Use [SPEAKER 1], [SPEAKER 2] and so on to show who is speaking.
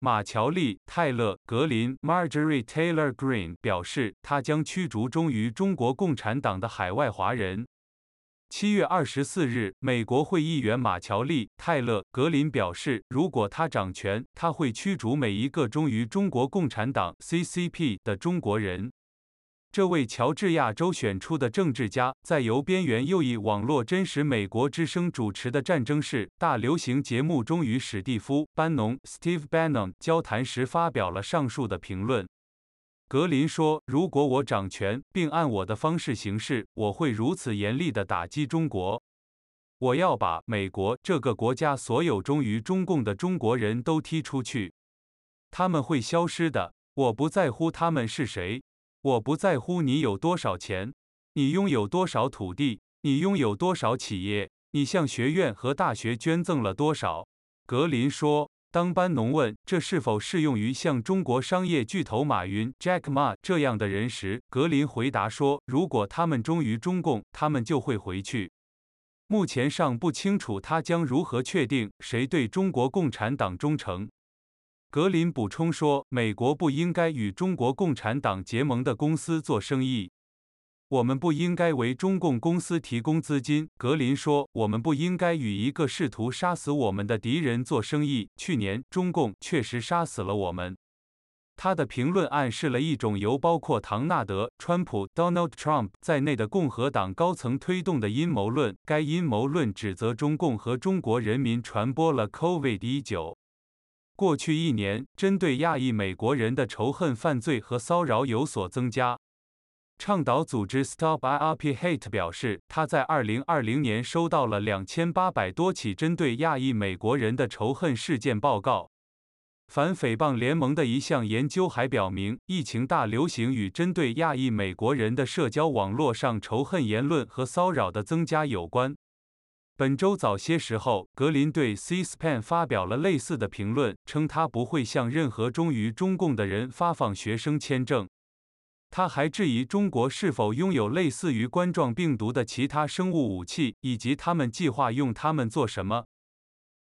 [SPEAKER 1] 马乔丽·泰勒·格林 （Marjorie Taylor g r e e n 表示，他将驱逐忠于中国共产党的海外华人。七月二十四日，美国会议员马乔丽·泰勒·格林表示，如果他掌权，他会驱逐每一个忠于中国共产党 （CCP） 的中国人。这位乔治亚州选出的政治家，在由边缘右翼网络真实美国之声主持的战争式大流行节目中与史蒂夫·班农 （Steve Bannon） 交谈时发表了上述的评论。格林说：“如果我掌权，并按我的方式行事，我会如此严厉地打击中国。我要把美国这个国家所有忠于中共的中国人都踢出去，他们会消失的。我不在乎他们是谁，我不在乎你有多少钱，你拥有多少土地，你拥有多少企业，你向学院和大学捐赠了多少。”格林说。当班农问这是否适用于像中国商业巨头马云 Jack Ma 这样的人时，格林回答说：“如果他们忠于中共，他们就会回去。目前尚不清楚他将如何确定谁对中国共产党忠诚。”格林补充说：“美国不应该与中国共产党结盟的公司做生意。”我们不应该为中共公司提供资金，格林说。我们不应该与一个试图杀死我们的敌人做生意。去年，中共确实杀死了我们。他的评论暗示了一种由包括唐纳德·川普 （Donald Trump） 在内的共和党高层推动的阴谋论。该阴谋论指责中共和中国人民传播了 COVID-19。过去一年，针对亚裔美国人的仇恨犯罪和骚扰有所增加。倡导组织 Stop IRP Hate 表示，他在2020年收到了2800多起针对亚裔美国人的仇恨事件报告。反诽谤联盟的一项研究还表明，疫情大流行与针对亚裔美国人的社交网络上仇恨言论和骚扰的增加有关。本周早些时候，格林对 C-SPAN 发表了类似的评论，称他不会向任何忠于中共的人发放学生签证。他还质疑中国是否拥有类似于冠状病毒的其他生物武器，以及他们计划用它们做什么。